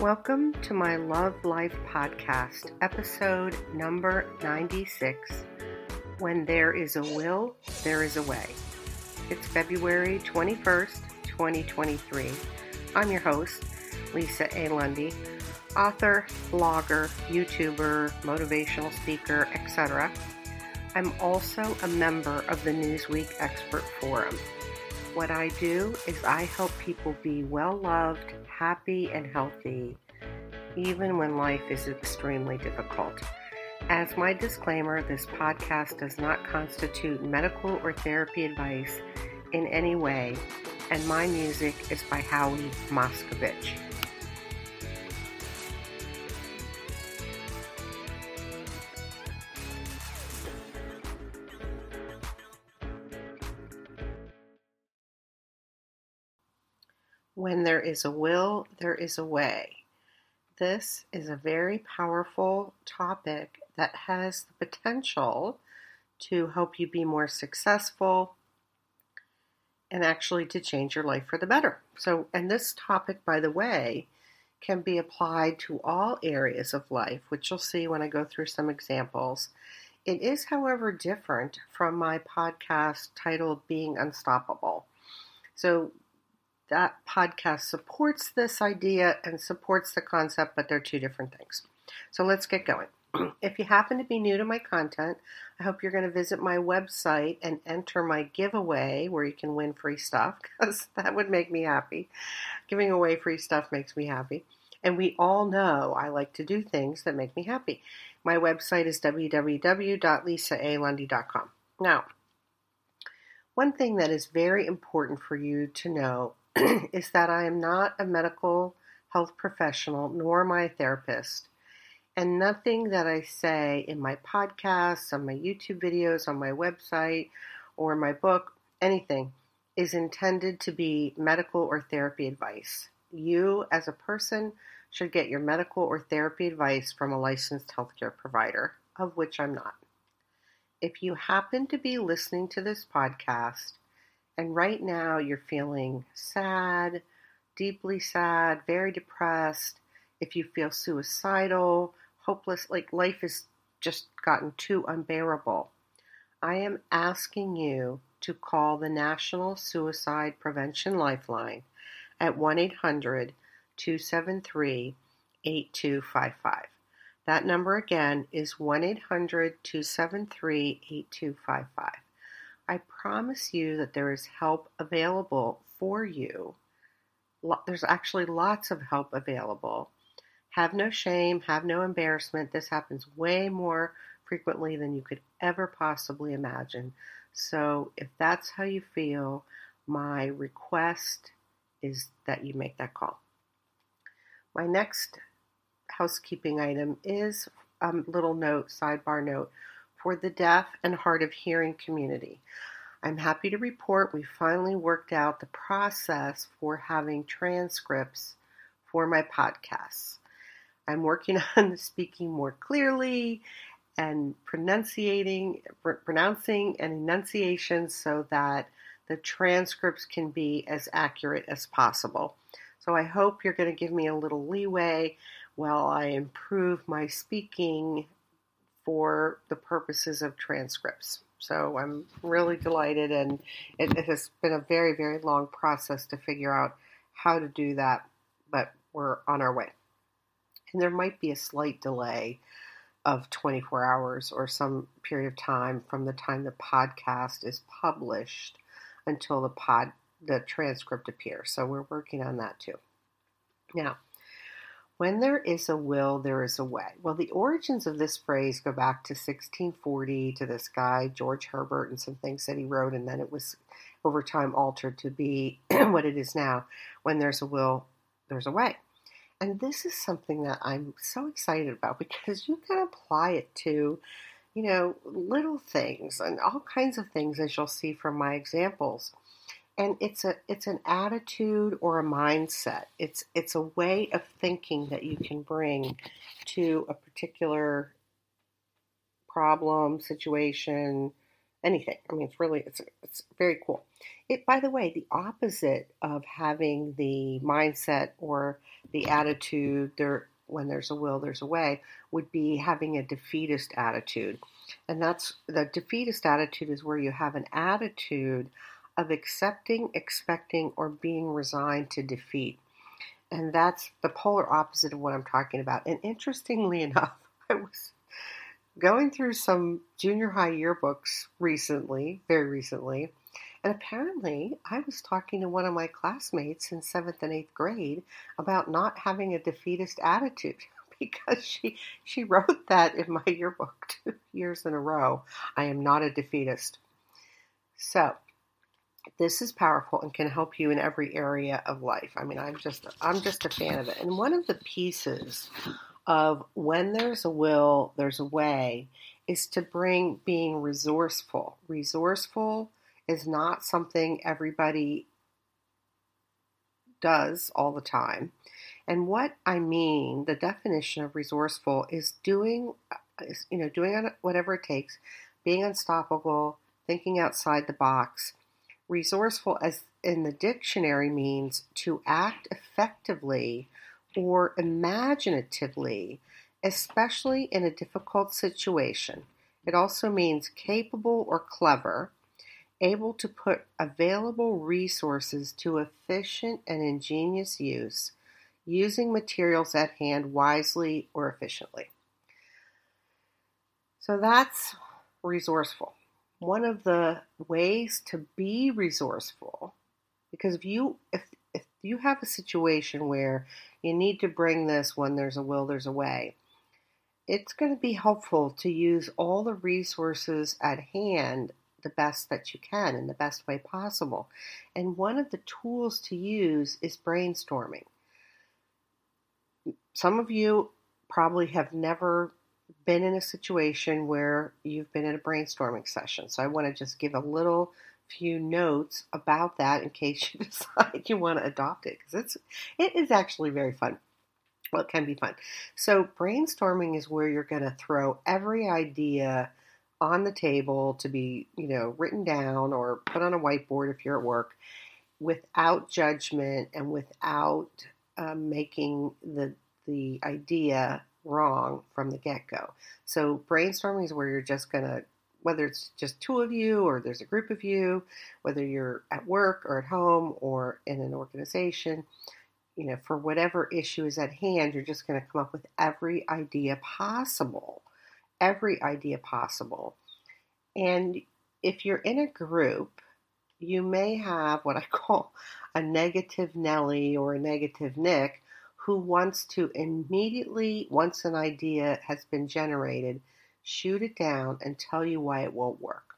Welcome to my Love Life podcast, episode number 96 When There Is a Will, There Is a Way. It's February 21st, 2023. I'm your host, Lisa A. Lundy, author, blogger, YouTuber, motivational speaker, etc. I'm also a member of the Newsweek Expert Forum. What I do is I help people be well loved, happy, and healthy, even when life is extremely difficult. As my disclaimer, this podcast does not constitute medical or therapy advice in any way, and my music is by Howie Moscovich. When there is a will, there is a way. This is a very powerful topic that has the potential to help you be more successful and actually to change your life for the better. So, and this topic, by the way, can be applied to all areas of life, which you'll see when I go through some examples. It is, however, different from my podcast titled Being Unstoppable. So, that podcast supports this idea and supports the concept, but they're two different things. So, let's get going. if you happen to be new to my content, I hope you're going to visit my website and enter my giveaway where you can win free stuff because that would make me happy. Giving away free stuff makes me happy. And we all know I like to do things that make me happy. My website is www.lisaalundy.com. Now, one thing that is very important for you to know is that I am not a medical health professional, nor am I a therapist. And nothing that I say in my podcasts, on my YouTube videos, on my website, or my book, anything, is intended to be medical or therapy advice. You, as a person, should get your medical or therapy advice from a licensed healthcare provider, of which I'm not. If you happen to be listening to this podcast and right now you're feeling sad, deeply sad, very depressed, if you feel suicidal, hopeless, like life has just gotten too unbearable, I am asking you to call the National Suicide Prevention Lifeline at 1 800 273 8255. That number again is 1 800 273 8255. I promise you that there is help available for you. There's actually lots of help available. Have no shame, have no embarrassment. This happens way more frequently than you could ever possibly imagine. So, if that's how you feel, my request is that you make that call. My next housekeeping item is a little note, sidebar note, for the deaf and hard of hearing community. I'm happy to report we finally worked out the process for having transcripts for my podcasts. I'm working on speaking more clearly and pronunciating, pronouncing and enunciation so that the transcripts can be as accurate as possible. So I hope you're going to give me a little leeway while I improve my speaking for the purposes of transcripts. So I'm really delighted, and it, it, has been a very, very long process to figure out how to do that, but we're on our way. And there might be a slight delay of 24 hours or some period of time from the time the podcast is published until the pod the transcript appears. So we're working on that too. Now, when there is a will, there is a way. Well, the origins of this phrase go back to 1640 to this guy, George Herbert, and some things that he wrote, and then it was over time altered to be what it is now. When there's a will, there's a way. And this is something that I'm so excited about because you can apply it to, you know, little things and all kinds of things as you'll see from my examples. And it's a it's an attitude or a mindset. It's it's a way of thinking that you can bring to a particular problem, situation, anything. I mean, it's really it's it's very cool. It by the way, the opposite of having the mindset or the attitude there when there's a will, there's a way would be having a defeatist attitude. And that's the defeatist attitude is where you have an attitude of accepting, expecting, or being resigned to defeat. And that's the polar opposite of what I'm talking about. And interestingly enough, I was going through some junior high yearbooks recently, very recently, and apparently I was talking to one of my classmates in seventh and eighth grade about not having a defeatist attitude because she she wrote that in my yearbook two years in a row. I am not a defeatist. So this is powerful and can help you in every area of life. I mean, I'm just I'm just a fan of it. And one of the pieces of when there's a will, there's a way is to bring being resourceful. Resourceful is not something everybody does all the time. And what I mean, the definition of resourceful is doing, you know, doing whatever it takes, being unstoppable, thinking outside the box. Resourceful, as in the dictionary, means to act effectively or imaginatively, especially in a difficult situation. It also means capable or clever, able to put available resources to efficient and ingenious use, using materials at hand wisely or efficiently. So that's resourceful. One of the ways to be resourceful, because if you if if you have a situation where you need to bring this when there's a will, there's a way. It's going to be helpful to use all the resources at hand the best that you can in the best way possible. And one of the tools to use is brainstorming. Some of you probably have never been in a situation where you've been in a brainstorming session. So I want to just give a little few notes about that in case you decide you want to adopt it because it's it is actually very fun. Well, it can be fun. So brainstorming is where you're going to throw every idea on the table to be, you know, written down or put on a whiteboard if you're at work without judgment and without um, making the the idea wrong from the get-go. So brainstorming is where you're just going to whether it's just two of you or there's a group of you, whether you're at work or at home or in an organization, you know, for whatever issue is at hand, you're just going to come up with every idea possible. Every idea possible. And if you're in a group, you may have what I call a negative Nelly or a negative Nick who wants to immediately, once an idea has been generated, shoot it down, and tell you why it won't work.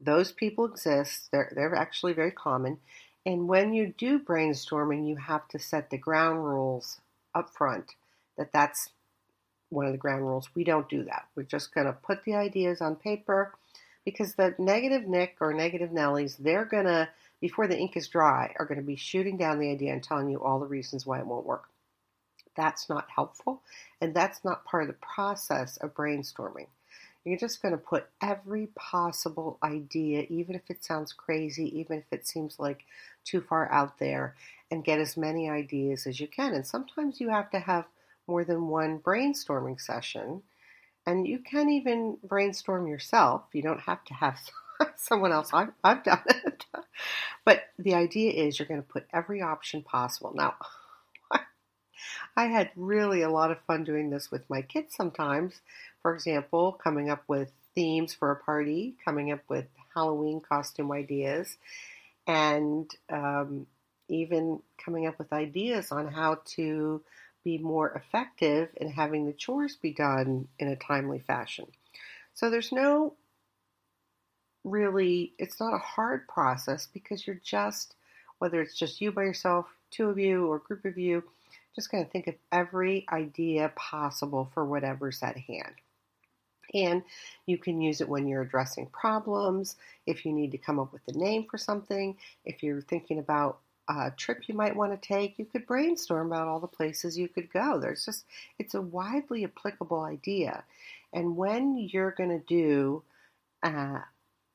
Those people exist, they're, they're actually very common. And when you do brainstorming, you have to set the ground rules up front that that's one of the ground rules. We don't do that. We're just going to put the ideas on paper because the negative Nick or negative Nellies, they're going to, before the ink is dry, are going to be shooting down the idea and telling you all the reasons why it won't work. That's not helpful, and that's not part of the process of brainstorming. You're just going to put every possible idea, even if it sounds crazy, even if it seems like too far out there, and get as many ideas as you can. And sometimes you have to have more than one brainstorming session. And you can even brainstorm yourself. You don't have to have someone else. I've, I've done it. but the idea is you're going to put every option possible. Now, I had really a lot of fun doing this with my kids sometimes. For example, coming up with themes for a party, coming up with Halloween costume ideas, and um, even coming up with ideas on how to be more effective in having the chores be done in a timely fashion. So there's no really, it's not a hard process because you're just, whether it's just you by yourself, two of you, or group of you, just going to think of every idea possible for whatever's at hand. And you can use it when you're addressing problems, if you need to come up with a name for something, if you're thinking about a trip you might want to take, you could brainstorm about all the places you could go. There's just, it's a widely applicable idea. And when you're going to do uh,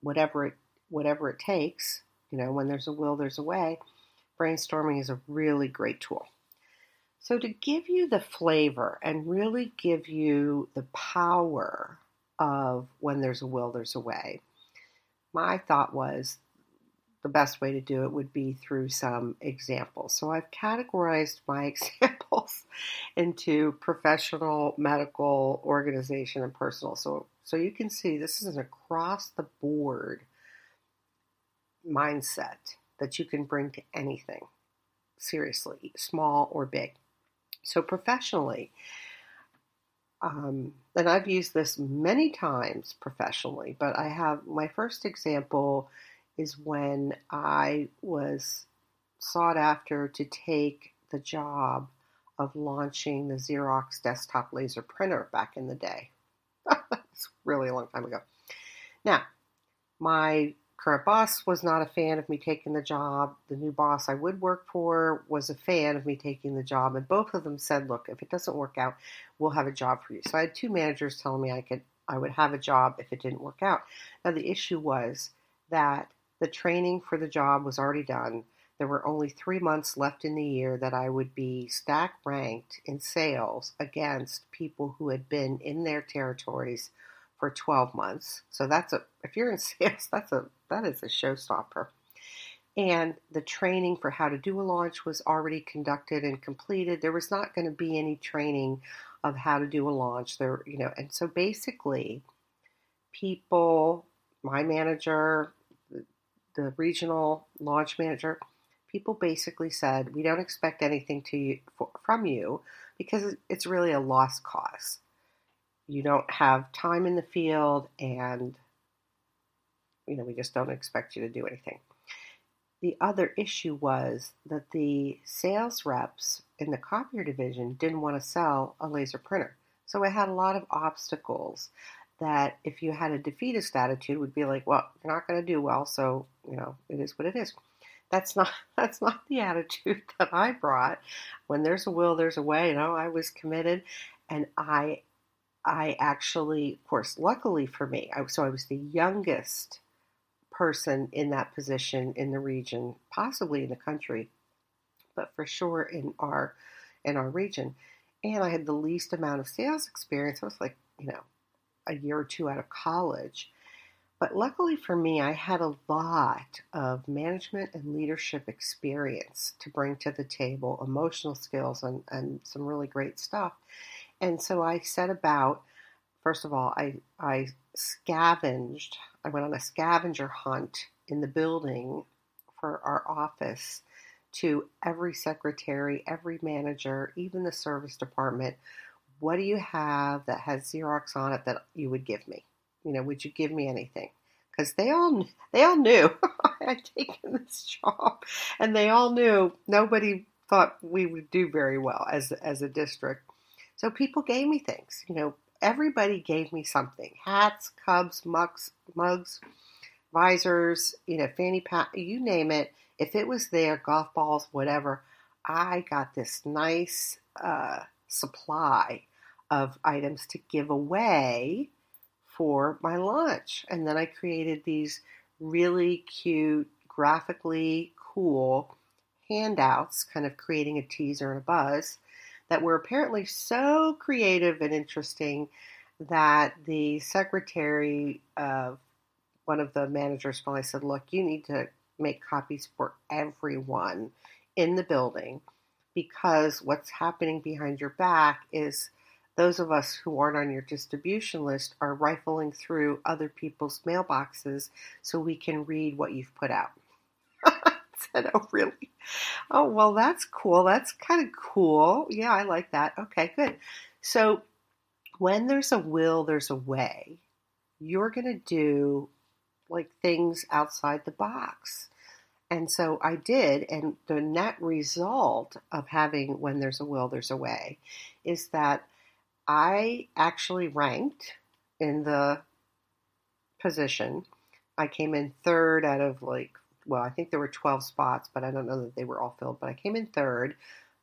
whatever it whatever it takes. You know, when there's a will, there's a way. Brainstorming is a really great tool. So, to give you the flavor and really give you the power of when there's a will, there's a way, my thought was the best way to do it would be through some examples. So, I've categorized my examples into professional, medical, organization, and personal. So, so you can see this is an across the board mindset that you can bring to anything, seriously, small or big. So, professionally, um, and I've used this many times professionally, but I have my first example is when I was sought after to take the job of launching the Xerox desktop laser printer back in the day. That's really a long time ago. Now, my current boss was not a fan of me taking the job. The new boss I would work for was a fan of me taking the job, and both of them said, "Look, if it doesn't work out, we'll have a job for you." So I had two managers telling me I could I would have a job if it didn't work out. Now the issue was that the training for the job was already done. There were only three months left in the year that I would be stack ranked in sales against people who had been in their territories for 12 months. So that's a if you're in sales, that's a that is a showstopper. And the training for how to do a launch was already conducted and completed. There was not going to be any training of how to do a launch there, you know. And so basically, people, my manager, the, regional launch manager, people basically said, "We don't expect anything to you, for, from you because it's really a lost cause." You don't have time in the field and you know we just don't expect you to do anything the other issue was that the sales reps in the copier division didn't want to sell a laser printer so it had a lot of obstacles that if you had a defeatist attitude would be like well you're not going to do well so you know it is what it is that's not that's not the attitude that I brought. When there's a will, there's a way. You know, I was committed, and I I actually, of course, luckily for me, I, so I was the youngest person in that position in the region, possibly in the country, but for sure in our in our region. And I had the least amount of sales experience. I was like, you know, a year or two out of college. But luckily for me, I had a lot of management and leadership experience to bring to the table, emotional skills, and, and some really great stuff. And so I set about, first of all, I, I scavenged, I went on a scavenger hunt in the building for our office to every secretary, every manager, even the service department. What do you have that has Xerox on it that you would give me? You know, would you give me anything? Because they all they all knew I had taken this job, and they all knew nobody thought we would do very well as as a district. So people gave me things. You know, everybody gave me something hats, cubs, mugs, mugs, visors, you know, fanny pack, you name it. If it was there, golf balls, whatever, I got this nice uh, supply of items to give away for my lunch. And then I created these really cute, graphically cool handouts, kind of creating a teaser and a buzz that were apparently so creative and interesting that the secretary of one of the managers finally said, Look, you need to make copies for everyone in the building because what's happening behind your back is those of us who aren't on your distribution list are rifling through other people's mailboxes so we can read what you've put out. said, Oh, really? Oh, well, that's cool. That's kind of cool. Yeah, I like that. Okay, good. So, when there's a will, there's a way. You're going to do like things outside the box. And so I did. And the net result of having when there's a will, there's a way is that I actually ranked in the position. I came in third out of like well, I think there were 12 spots, but I don't know that they were all filled. But I came in third.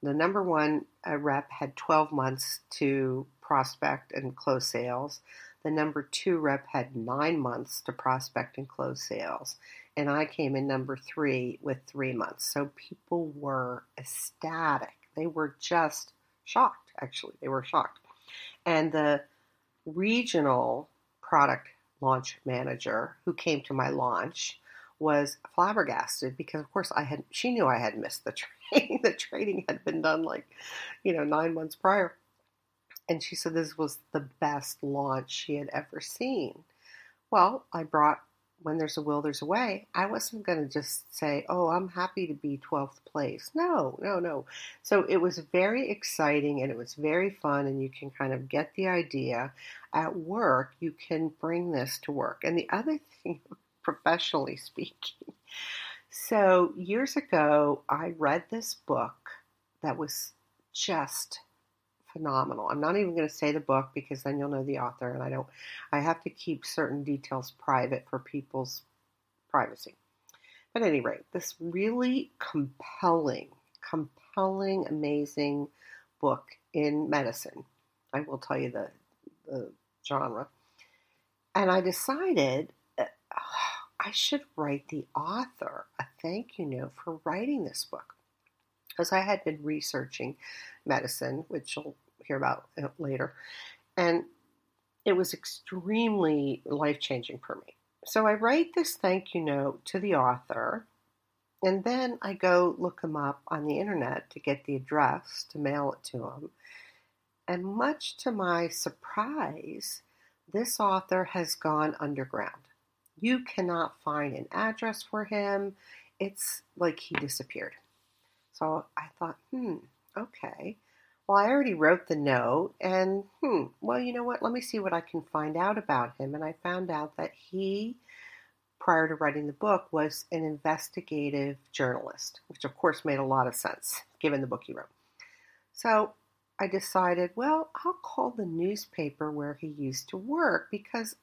The number one uh, rep had 12 months to prospect and close sales. the number two rep had nine months to prospect and close sales. And I came in number three with three months. So people were ecstatic. They were just shocked, actually. They were shocked. And the regional product launch manager who came to my launch was flabbergasted because of course I had she knew I had missed the training. the training had been done like, you know, nine months prior. And she said this was the best launch she had ever seen. Well, I brought when there's a will, there's a way. I wasn't going to just say, oh, I'm happy to be 12th place. No, no, no. So it was very exciting and it was very fun, and you can kind of get the idea. At work, you can bring this to work. And the other thing, professionally speaking, so years ago, I read this book that was just phenomenal. I'm not even going to say the book because then you'll know the author, and I don't. I have to keep certain details private for people's privacy. But at any rate, this really compelling, compelling, amazing book in medicine. I will tell you the the genre, and I decided. Uh, I should write the author a thank you note for writing this book because I had been researching medicine, which you'll hear about later. And it was extremely life changing for me. So I write this thank you note to the author, and then I go look him up on the internet to get the address to mail it to him. And much to my surprise, this author has gone underground. You cannot find an address for him. It's like he disappeared. So I thought, hmm, okay. Well, I already wrote the note, and hmm, well, you know what? Let me see what I can find out about him. And I found out that he, prior to writing the book, was an investigative journalist, which of course made a lot of sense given the book he wrote. So I decided, well, I'll call the newspaper where he used to work because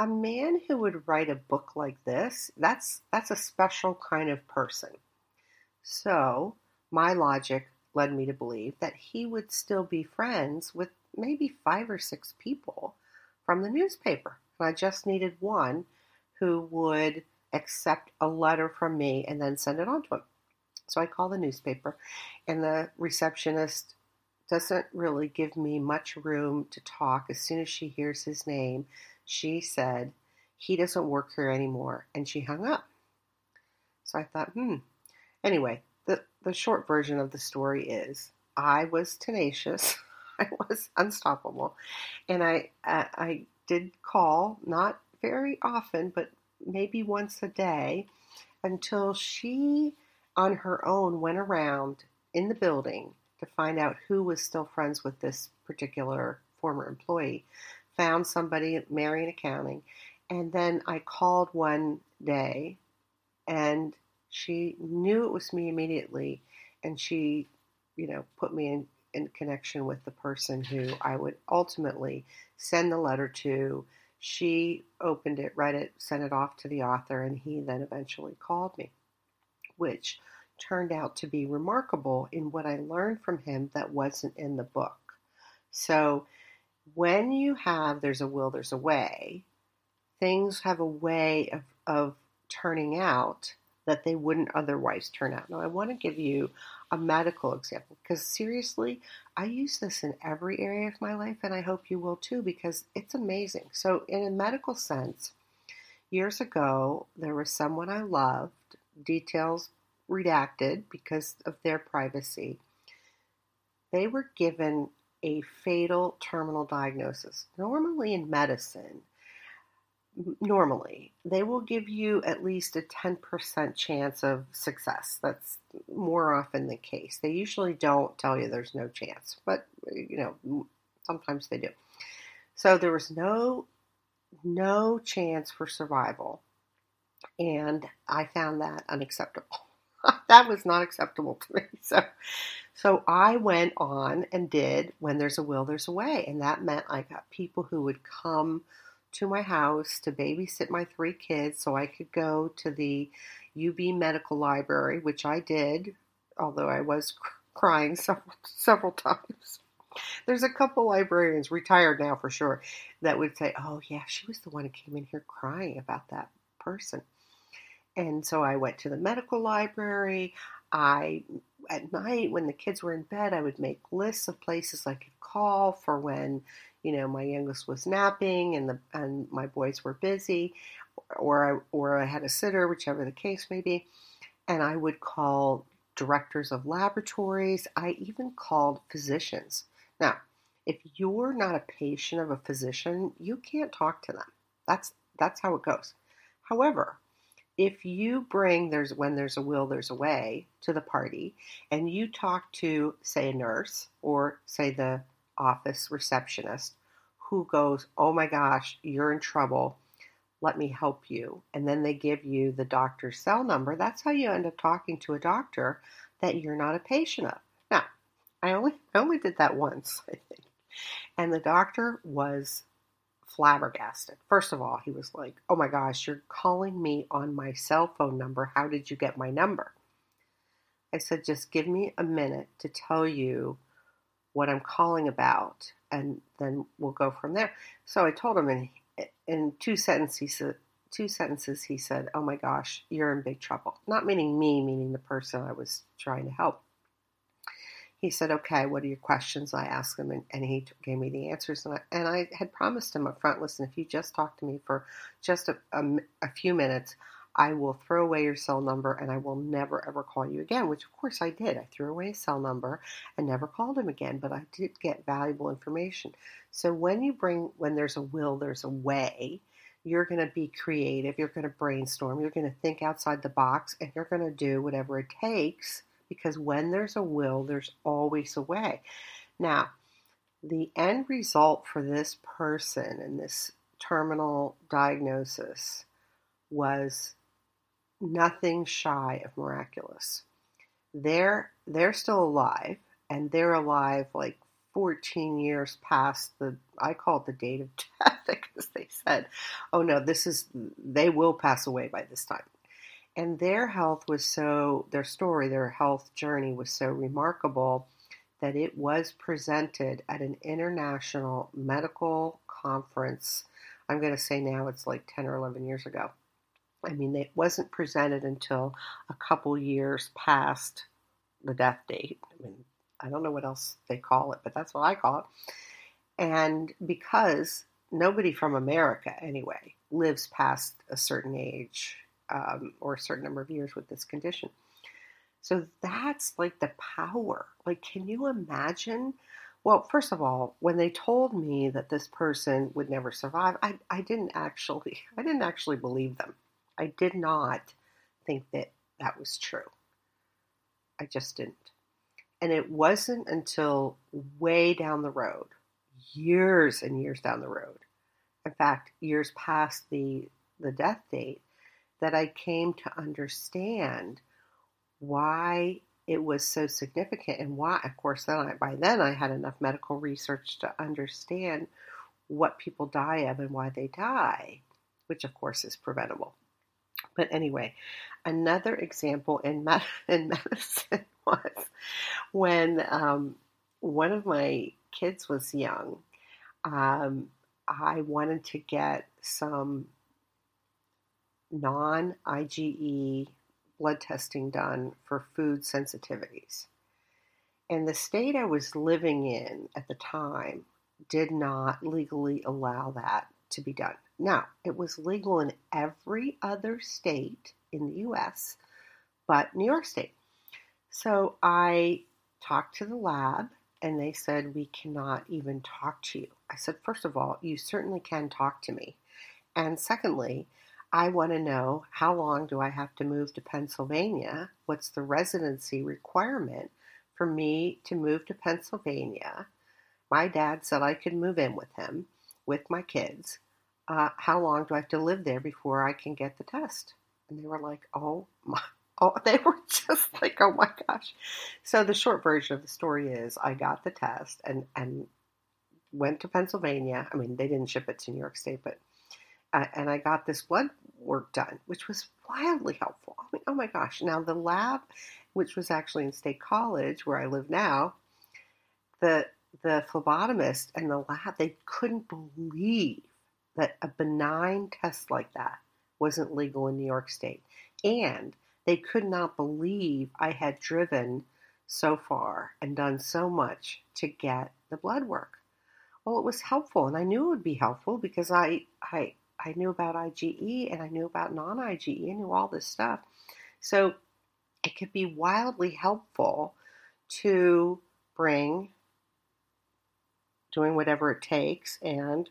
a man who would write a book like this, that's that's a special kind of person. So, my logic led me to believe that he would still be friends with maybe five or six people from the newspaper. And I just needed one who would accept a letter from me and then send it on to him. So I call the newspaper, and the receptionist doesn't really give me much room to talk. As soon as she hears his name, she said, He doesn't work here anymore. And she hung up. So I thought, hmm. Anyway, the, the short version of the story is I was tenacious. I was unstoppable. And I, I, I did call, not very often, but maybe once a day, until she, on her own, went around in the building to find out who was still friends with this particular former employee, found somebody at Marion Accounting, and then I called one day and she knew it was me immediately, and she, you know, put me in, in connection with the person who I would ultimately send the letter to. She opened it, read it, sent it off to the author, and he then eventually called me, which turned out to be remarkable in what I learned from him that wasn't in the book. So, when you have there's a will, there's a way, things have a way of, of turning out that they wouldn't otherwise turn out. Now, I want to give you a medical example because seriously, I use this in every area of my life, and I hope you will too because it's amazing. So, in a medical sense, years ago, there was someone I loved, details redacted because of their privacy. They were given a fatal terminal diagnosis. Normally in medicine, normally they will give you at least a 10% chance of success. That's more often the case. They usually don't tell you there's no chance but you know sometimes they do. So there was no no chance for survival and i found that unacceptable that was not acceptable to me so so i went on and did when there's a will there's a way and that meant i got people who would come to my house to babysit my three kids so I could go to the UB Medical Library, which I did, although I was crying several, several times. There's a couple librarians, retired now for sure, that would say, Oh, yeah, she was the one who came in here crying about that person. And so I went to the medical library. I, at night, when the kids were in bed, I would make lists of places I could call for when, you know, my youngest was napping and the and my boys were busy, or I, or I had a sitter, whichever the case may be. And I would call directors of laboratories. I even called physicians. Now, if you're not a patient of a physician, you can't talk to them. That's that's how it goes. However, if you bring there's when there's a will there's a way to the party and you talk to say a nurse or say the office receptionist who goes, "Oh my gosh, you're in trouble. Let me help you." And then they give you the doctor's cell number. That's how you end up talking to a doctor that you're not a patient of. Now, I only I only did that once, I think. And the doctor was flabbergasted. First of all, he was like, Oh my gosh, you're calling me on my cell phone number. How did you get my number? I said, Just give me a minute to tell you what I'm calling about, and then we'll go from there. So I told him and in two sentences, he said, two sentences, he said, Oh my gosh, you're in big trouble. Not meaning me, meaning the person I was trying to help he said, Okay, what are your questions? I asked him, and, and he gave me the answers. And I, and I, had promised him up front listen, if you just talk to me for just a, a, a, few minutes, I will throw away your cell number and I will never ever call you again, which of course I did. I threw away his cell number and never called him again, but I did get valuable information. So when you bring, when there's a will, there's a way. You're going to be creative. You're going to brainstorm. You're going to think outside the box and you're going to do whatever it takes because when there's a will, there's always a way. Now, the end result for this person in this terminal diagnosis was nothing shy of miraculous. They're they're still alive and they're alive like 14 years past the I call it the date of death because they said, "Oh no, this is they will pass away by this time." And their health was so their story their health journey was so remarkable that it was presented at an international medical conference. I'm going to say now it's like 10 or 11 years ago. I mean it wasn't presented until a couple years past the death date. I mean i don't know what else they call it but that's what i call it. And because nobody from america anyway lives past a certain age um, or a certain number of years with this condition. So that's like the power. Like, can you imagine? Well, first of all, when they told me that this person would never survive, I, I didn't actually I didn't actually believe them. I did not think that that was true. I just didn't. And it wasn't until way down the road, years and years down the road, in fact, years past the the death date, that I came to understand why it was so significant and why of course then I, by then I had enough medical research to understand what people die of and why they die which of course is preventable. But anyway another example in, med- in medicine was when um, one of my kids was young um, I wanted to get some non IgE blood testing done for food sensitivities. And the state I was living in at the time did not legally allow that to be done. Now, it was legal in every other state in the US but New York State. So I talked to the lab and they said, We cannot even talk to you. I said, First of all, you certainly can talk to me. And secondly, I want to know how long do I have to move to Pennsylvania? What's the residency requirement for me to move to Pennsylvania? My dad said I could move in with him, with my kids. Uh, how long do I have to live there before I can get the test? And they were like, oh my. Oh, they were just like, oh my gosh. So the short version of the story is I got the test and, and went to Pennsylvania. I mean, they didn't ship it to New York State, but and I got this blood work done, which was wildly helpful. I mean, oh my gosh. Now, the lab, which was actually in State College, where I live now, the the phlebotomist and the lab, they couldn't believe that a benign test like that wasn't legal in New York State. And they could not believe I had driven so far and done so much to get the blood work. Well, it was helpful, and I knew it would be helpful because I I I knew about IgE and I knew about non-IgE. I knew all this stuff, so it could be wildly helpful to bring doing whatever it takes and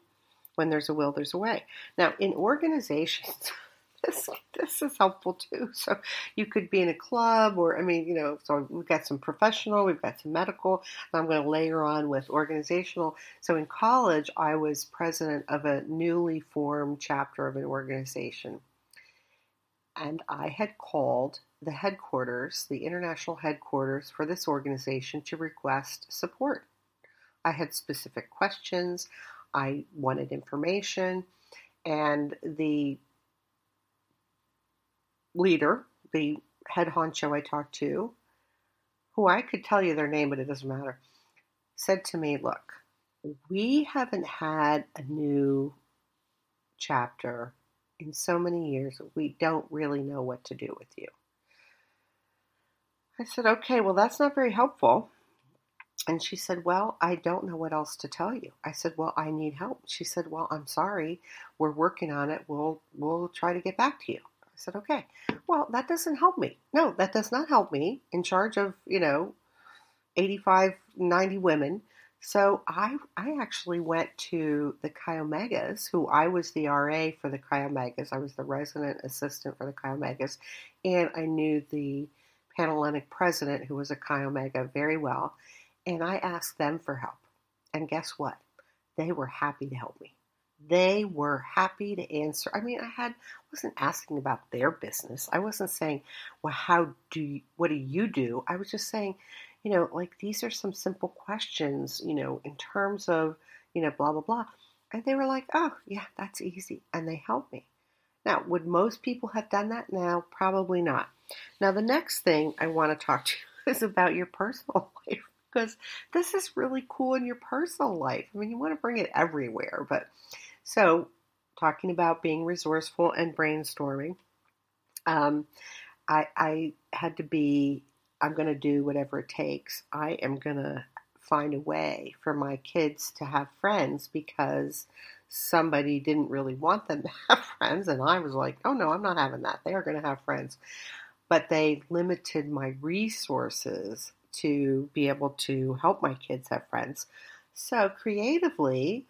when there's a will there's a way now in organizations this this is helpful too. So you could be in a club, or I mean, you know, so we've got some professional, we've got some medical. And I'm going to layer on with organizational. So in college, I was president of a newly formed chapter of an organization, and I had called the headquarters, the international headquarters for this organization, to request support. I had specific questions. I wanted information, and the leader, the head honcho I talked to, who I could tell you their name, but it doesn't matter, said to me, Look, we haven't had a new chapter in so many years, we don't really know what to do with you. I said, Okay, well, that's not very helpful. And she said, Well, I don't know what else to tell you. I said, Well, I need help. She said, Well, I'm sorry. We're working on it. We'll we'll try to get back to you said, okay, well, that doesn't help me. No, that does not help me in charge of, you know, 85, 90 women. So I, I actually went to the Chi Omegas, who I was the RA for the Chi Omegas. I was the resident assistant for the Chi Omegas, and I knew the Panhellenic president, who was a Chi Omega, very well. And I asked them for help. And guess what? They were happy to help me. They were happy to answer. I mean, I had wasn't asking about their business. I wasn't saying, "Well, how do you, what do you do?" I was just saying, you know, like these are some simple questions, you know, in terms of, you know, blah blah blah. And they were like, "Oh, yeah, that's easy." And they helped me. Now, would most people have done that now? Probably not. Now, the next thing I want to talk to you is about your personal life because this is really cool in your personal life. I mean, you want to bring it everywhere, but so, talking about being resourceful and brainstorming, um, I, I had to be, I'm going to do whatever it takes. I am going to find a way for my kids to have friends because somebody didn't really want them to have friends. And I was like, oh no, I'm not having that. They are going to have friends. But they limited my resources to be able to help my kids have friends. So creatively,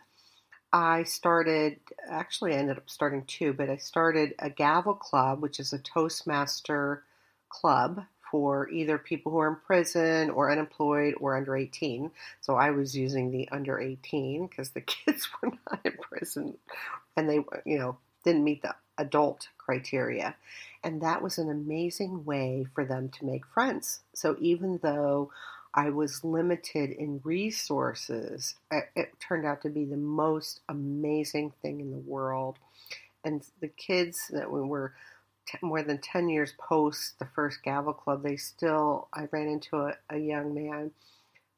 I started, actually, I ended up starting two, but I started a Gavel Club, which is a Toastmaster club for either people who are in prison or unemployed or under 18. So I was using the under 18 because the kids were not in prison and they, you know, didn't meet the adult criteria. And that was an amazing way for them to make friends. So even though I was limited in resources. It, turned out to be the most amazing thing in the world. And the kids that we were more than 10 years post the first Gavel Club, they still, I ran into a, a young man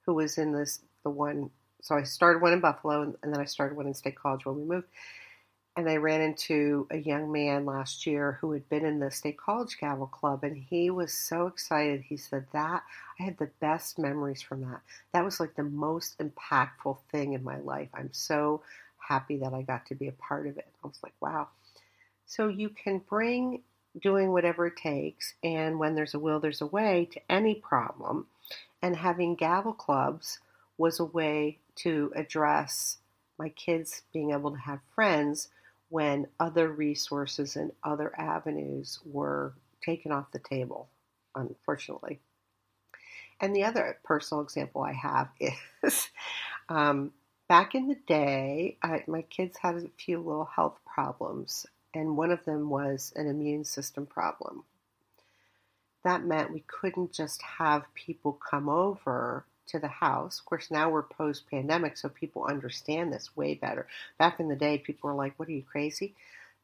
who was in this, the one, so I started one in Buffalo and, and then I started one in State College when we moved and I ran into a young man last year who had been in the State College Gavel Club, and he was so excited. He said that I had the best memories from that. That was like the most impactful thing in my life. I'm so happy that I got to be a part of it. I was like, wow. So you can bring doing whatever it takes, and when there's a will, there's a way to any problem. And having gavel clubs was a way to address my kids being able to have friends when other resources and other avenues were taken off the table, unfortunately. And the other personal example I have is um, back in the day, I, my kids had a few little health problems, and one of them was an immune system problem. That meant we couldn't just have people come over to the house. Of course, now we're post pandemic, so people understand this way better. Back in the day, people were like, What are you crazy?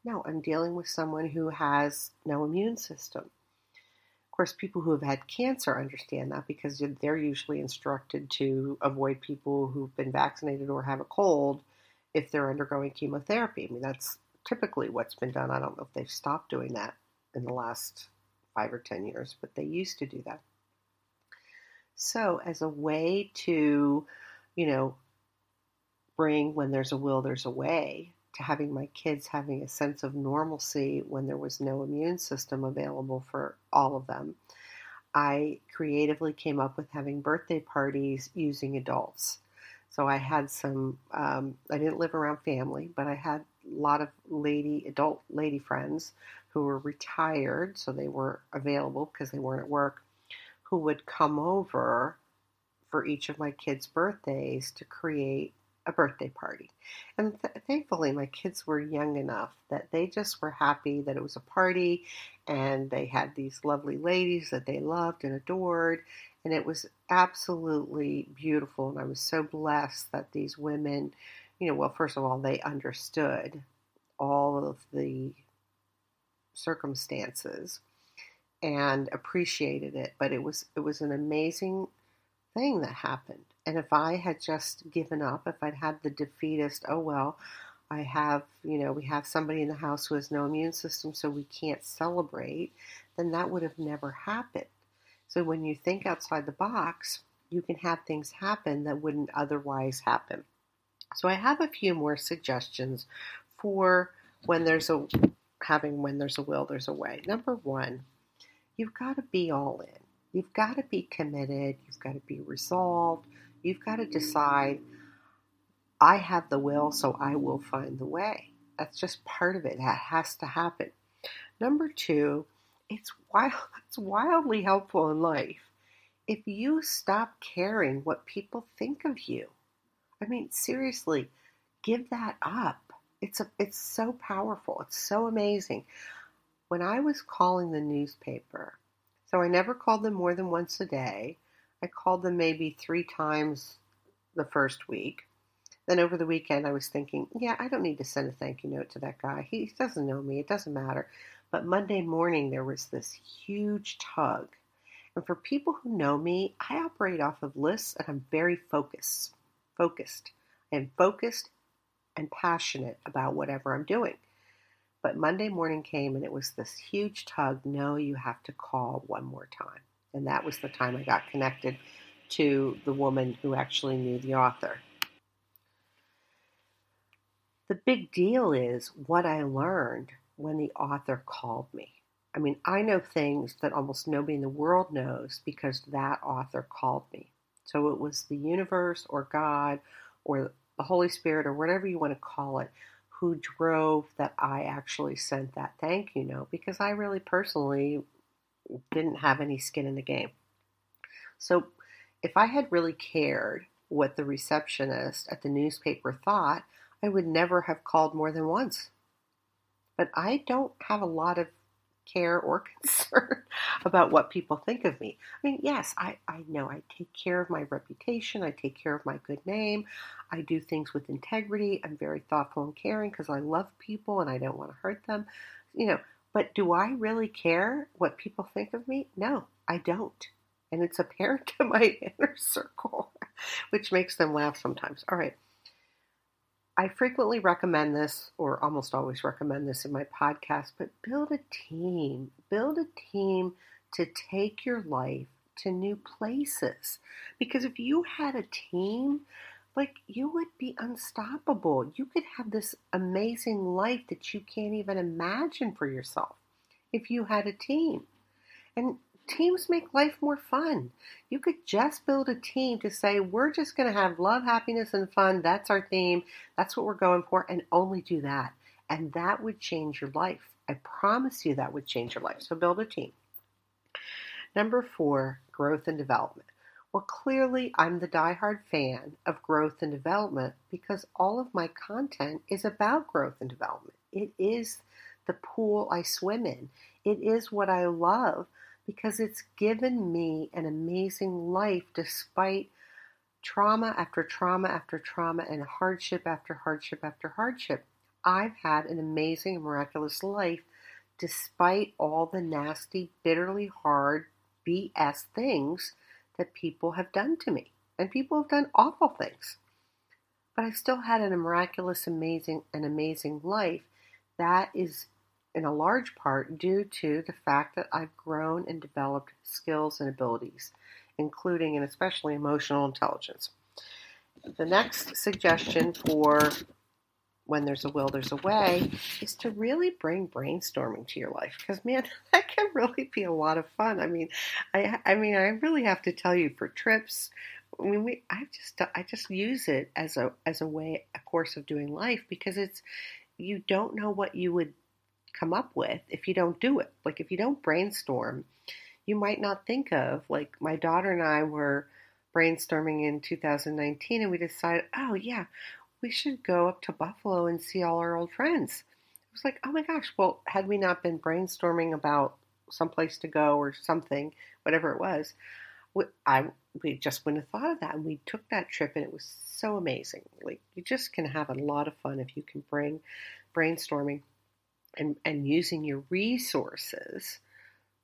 No, I'm dealing with someone who has no immune system. Of course, people who have had cancer understand that because they're usually instructed to avoid people who've been vaccinated or have a cold if they're undergoing chemotherapy. I mean, that's typically what's been done. I don't know if they've stopped doing that in the last five or ten years, but they used to do that. So, as a way to, you know, bring when there's a will, there's a way, to having my kids having a sense of normalcy when there was no immune system available for all of them, I creatively came up with having birthday parties using adults. So I had some, um, I didn't live around family, but I had a lot of lady, adult lady friends who were retired, so they were available because they weren't at work, who would come over for each of my kids' birthdays to create a birthday party. And th- thankfully, my kids were young enough that they just were happy that it was a party and they had these lovely ladies that they loved and adored. And it was absolutely beautiful. And I was so blessed that these women, you know, well, first of all, they understood all of the circumstances and appreciated it. But it was it was an amazing thing that happened. And if I had just given up, if I'd had the defeatist, oh well, I have, you know, we have somebody in the house who has no immune system, so we can't celebrate, then that would have never happened. So when you think outside the box, you can have things happen that wouldn't otherwise happen. So I have a few more suggestions for when there's a having when there's a will, there's a way. Number one, you've got to be all in. You've got to be committed. You've got to be resolved. You've got to decide, I have the will, so I will find the way. That's just part of it. That has to happen. Number two, it's wild, it's wildly helpful in life if you stop caring what people think of you. I mean, seriously, give that up. It's a, it's so powerful. It's so amazing. When I was calling the newspaper, so I never called them more than once a day. I called them maybe three times the first week. Then over the weekend, I was thinking, yeah, I don't need to send a thank you note to that guy. He doesn't know me. It doesn't matter. But Monday morning, there was this huge tug. And for people who know me, I operate off of lists and I'm very focused. Focused. I am focused and passionate about whatever I'm doing. But Monday morning came and it was this huge tug. No, you have to call one more time. And that was the time I got connected to the woman who actually knew the author. The big deal is what I learned when the author called me. I mean, I know things that almost nobody in the world knows because that author called me. So it was the universe or God or the Holy Spirit or whatever you want to call it who drove that I actually sent that thank you note because I really personally didn't have any skin in the game. So if I had really cared what the receptionist at the newspaper thought, I would never have called more than once. But I don't have a lot of care or concern about what people think of me. I mean, yes, I, I know I take care of my reputation, I take care of my good name, I do things with integrity, I'm very thoughtful and caring because I love people and I don't want to hurt them. You know, but do I really care what people think of me? No, I don't. And it's apparent to my inner circle, which makes them laugh sometimes. All right. I frequently recommend this, or almost always recommend this in my podcast, but build a team. Build a team to take your life to new places. Because if you had a team like you would be unstoppable. You could have this amazing life that you can't even imagine for yourself if you had a team. And teams make life more fun. You could just build a team to say, we're just going to have love, happiness, and fun. That's our theme. That's what we're going for, and only do that. And that would change your life. I promise you that would change your life. So build a team. Number four, growth and development. Well, clearly, I'm the diehard fan of growth and development because all of my content is about growth and development. It is the pool I swim in, it is what I love because it's given me an amazing life despite trauma after trauma after trauma and hardship after hardship after hardship. I've had an amazing, miraculous life despite all the nasty, bitterly hard BS things that people have done to me. And people have done awful things. But I've still had a miraculous, amazing, and amazing life. That is in a large part due to the fact that I've grown and developed skills and abilities, including and especially emotional intelligence. The next suggestion for when there's a will, there's a way, is to really bring brainstorming to your life. Because man, that can really be a lot of fun. I mean, I I mean, I really have to tell you for trips. I mean, we I just I just use it as a as a way a course of doing life because it's you don't know what you would come up with if you don't do it. Like if you don't brainstorm, you might not think of like my daughter and I were brainstorming in 2019 and we decided, oh yeah, we should go up to Buffalo and see all our old friends. I was like, oh my gosh, well, had we not been brainstorming about someplace to go or something, whatever it was, we, I we just wouldn't have thought of that. And we took that trip, and it was so amazing. Like you just can have a lot of fun if you can bring brainstorming and and using your resources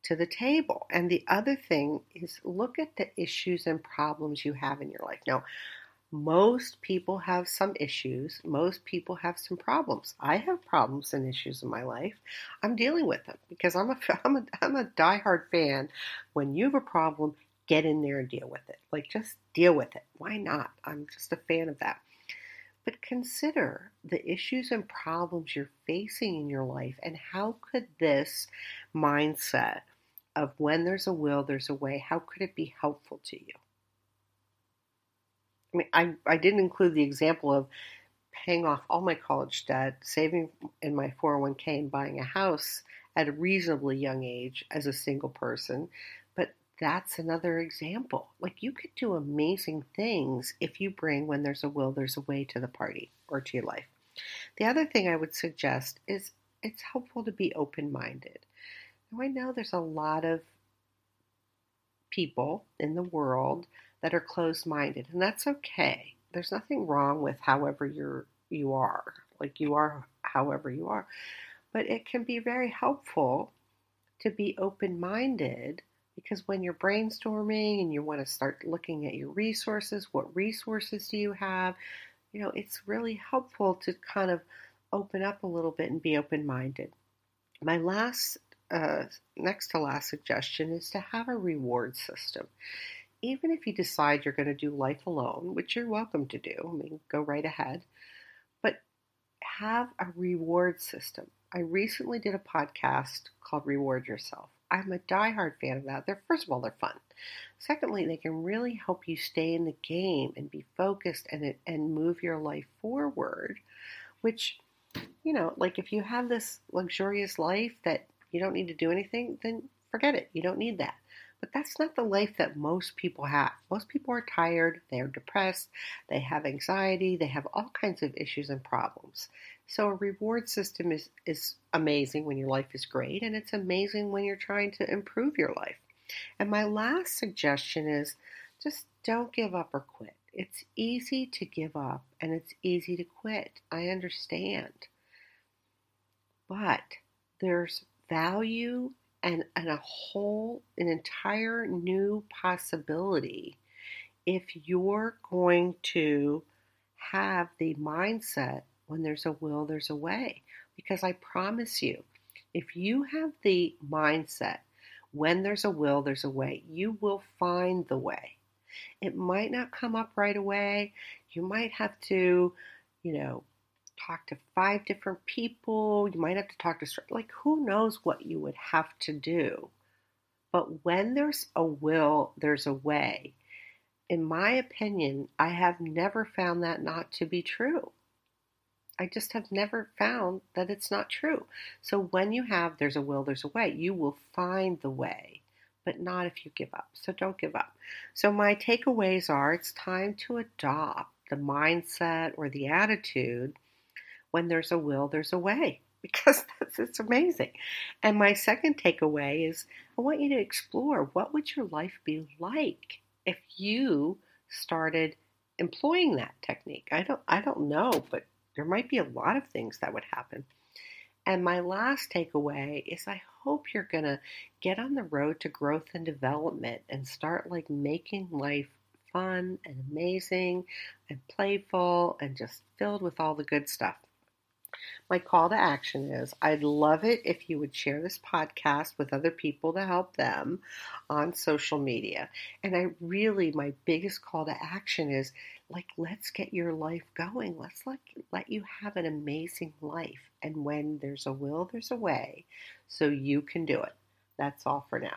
to the table. And the other thing is look at the issues and problems you have in your life. Now, most people have some issues. Most people have some problems. I have problems and issues in my life. I'm dealing with them because I'm a I'm a I'm a diehard fan. When you have a problem, get in there and deal with it. Like just deal with it. Why not? I'm just a fan of that. But consider the issues and problems you're facing in your life and how could this mindset of when there's a will, there's a way, how could it be helpful to you? I mean, I, I didn't include the example of paying off all my college debt, saving in my 401k, and buying a house at a reasonably young age as a single person. That's another example. Like, you could do amazing things if you bring when there's a will, there's a way to the party or to your life. The other thing I would suggest is it's helpful to be open minded. Now, I know there's a lot of people in the world that are closed minded, and that's okay. There's nothing wrong with however you're you are, like you are however you are. But it can be very helpful to be open minded because when you're brainstorming and you want to start looking at your resources, what resources do you have? You know, it's really helpful to kind of open up a little bit and be open minded. My last, uh, next to last suggestion is to have a reward system even if you decide you're going to do life alone, which you're welcome to do, I mean, go right ahead, but have a reward system. I recently did a podcast called Reward Yourself. I'm a diehard fan of that. They're first of all, they're fun. Secondly, they can really help you stay in the game and be focused and and move your life forward, which you know, like if you have this luxurious life that you don't need to do anything, then forget it. You don't need that. But that's not the life that most people have. Most people are tired, they're depressed, they have anxiety, they have all kinds of issues and problems. So a reward system is, is amazing when your life is great, and it's amazing when you're trying to improve your life. And my last suggestion is just don't give up or quit. It's easy to give up and it's easy to quit. I understand. But there's value and, and a whole, an entire new possibility if you're going to have the mindset when there's a will, there's a way. Because I promise you, if you have the mindset when there's a will, there's a way, you will find the way. It might not come up right away. You might have to, you know, talk to five different people. You might have to talk to, like, who knows what you would have to do. But when there's a will, there's a way. In my opinion, I have never found that not to be true. I just have never found that it's not true. So when you have there's a will, there's a way, you will find the way, but not if you give up. So don't give up. So my takeaways are it's time to adopt the mindset or the attitude when there's a will, there's a way because that's it's amazing. And my second takeaway is I want you to explore what would your life be like if you started employing that technique. I don't I don't know, but there might be a lot of things that would happen. And my last takeaway is I hope you're going to get on the road to growth and development and start like making life fun and amazing and playful and just filled with all the good stuff. My call to action is I'd love it if you would share this podcast with other people to help them on social media. And I really, my biggest call to action is like, let's get your life going. Let's let, let you have an amazing life. And when there's a will, there's a way. So you can do it. That's all for now.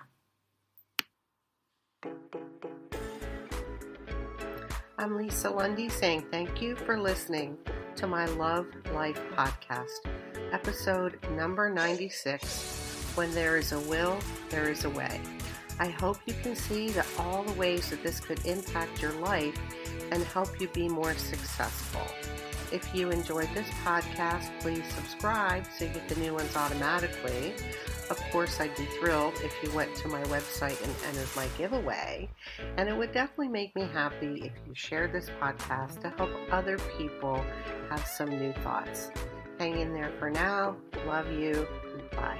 I'm Lisa Lundy saying thank you for listening to my Love Life podcast, episode number 96 When There Is a Will, There Is a Way. I hope you can see that all the ways that this could impact your life and help you be more successful. If you enjoyed this podcast, please subscribe so you get the new ones automatically. Of course, I'd be thrilled if you went to my website and entered my giveaway. And it would definitely make me happy if you shared this podcast to help other people have some new thoughts. Hang in there for now. Love you. Bye.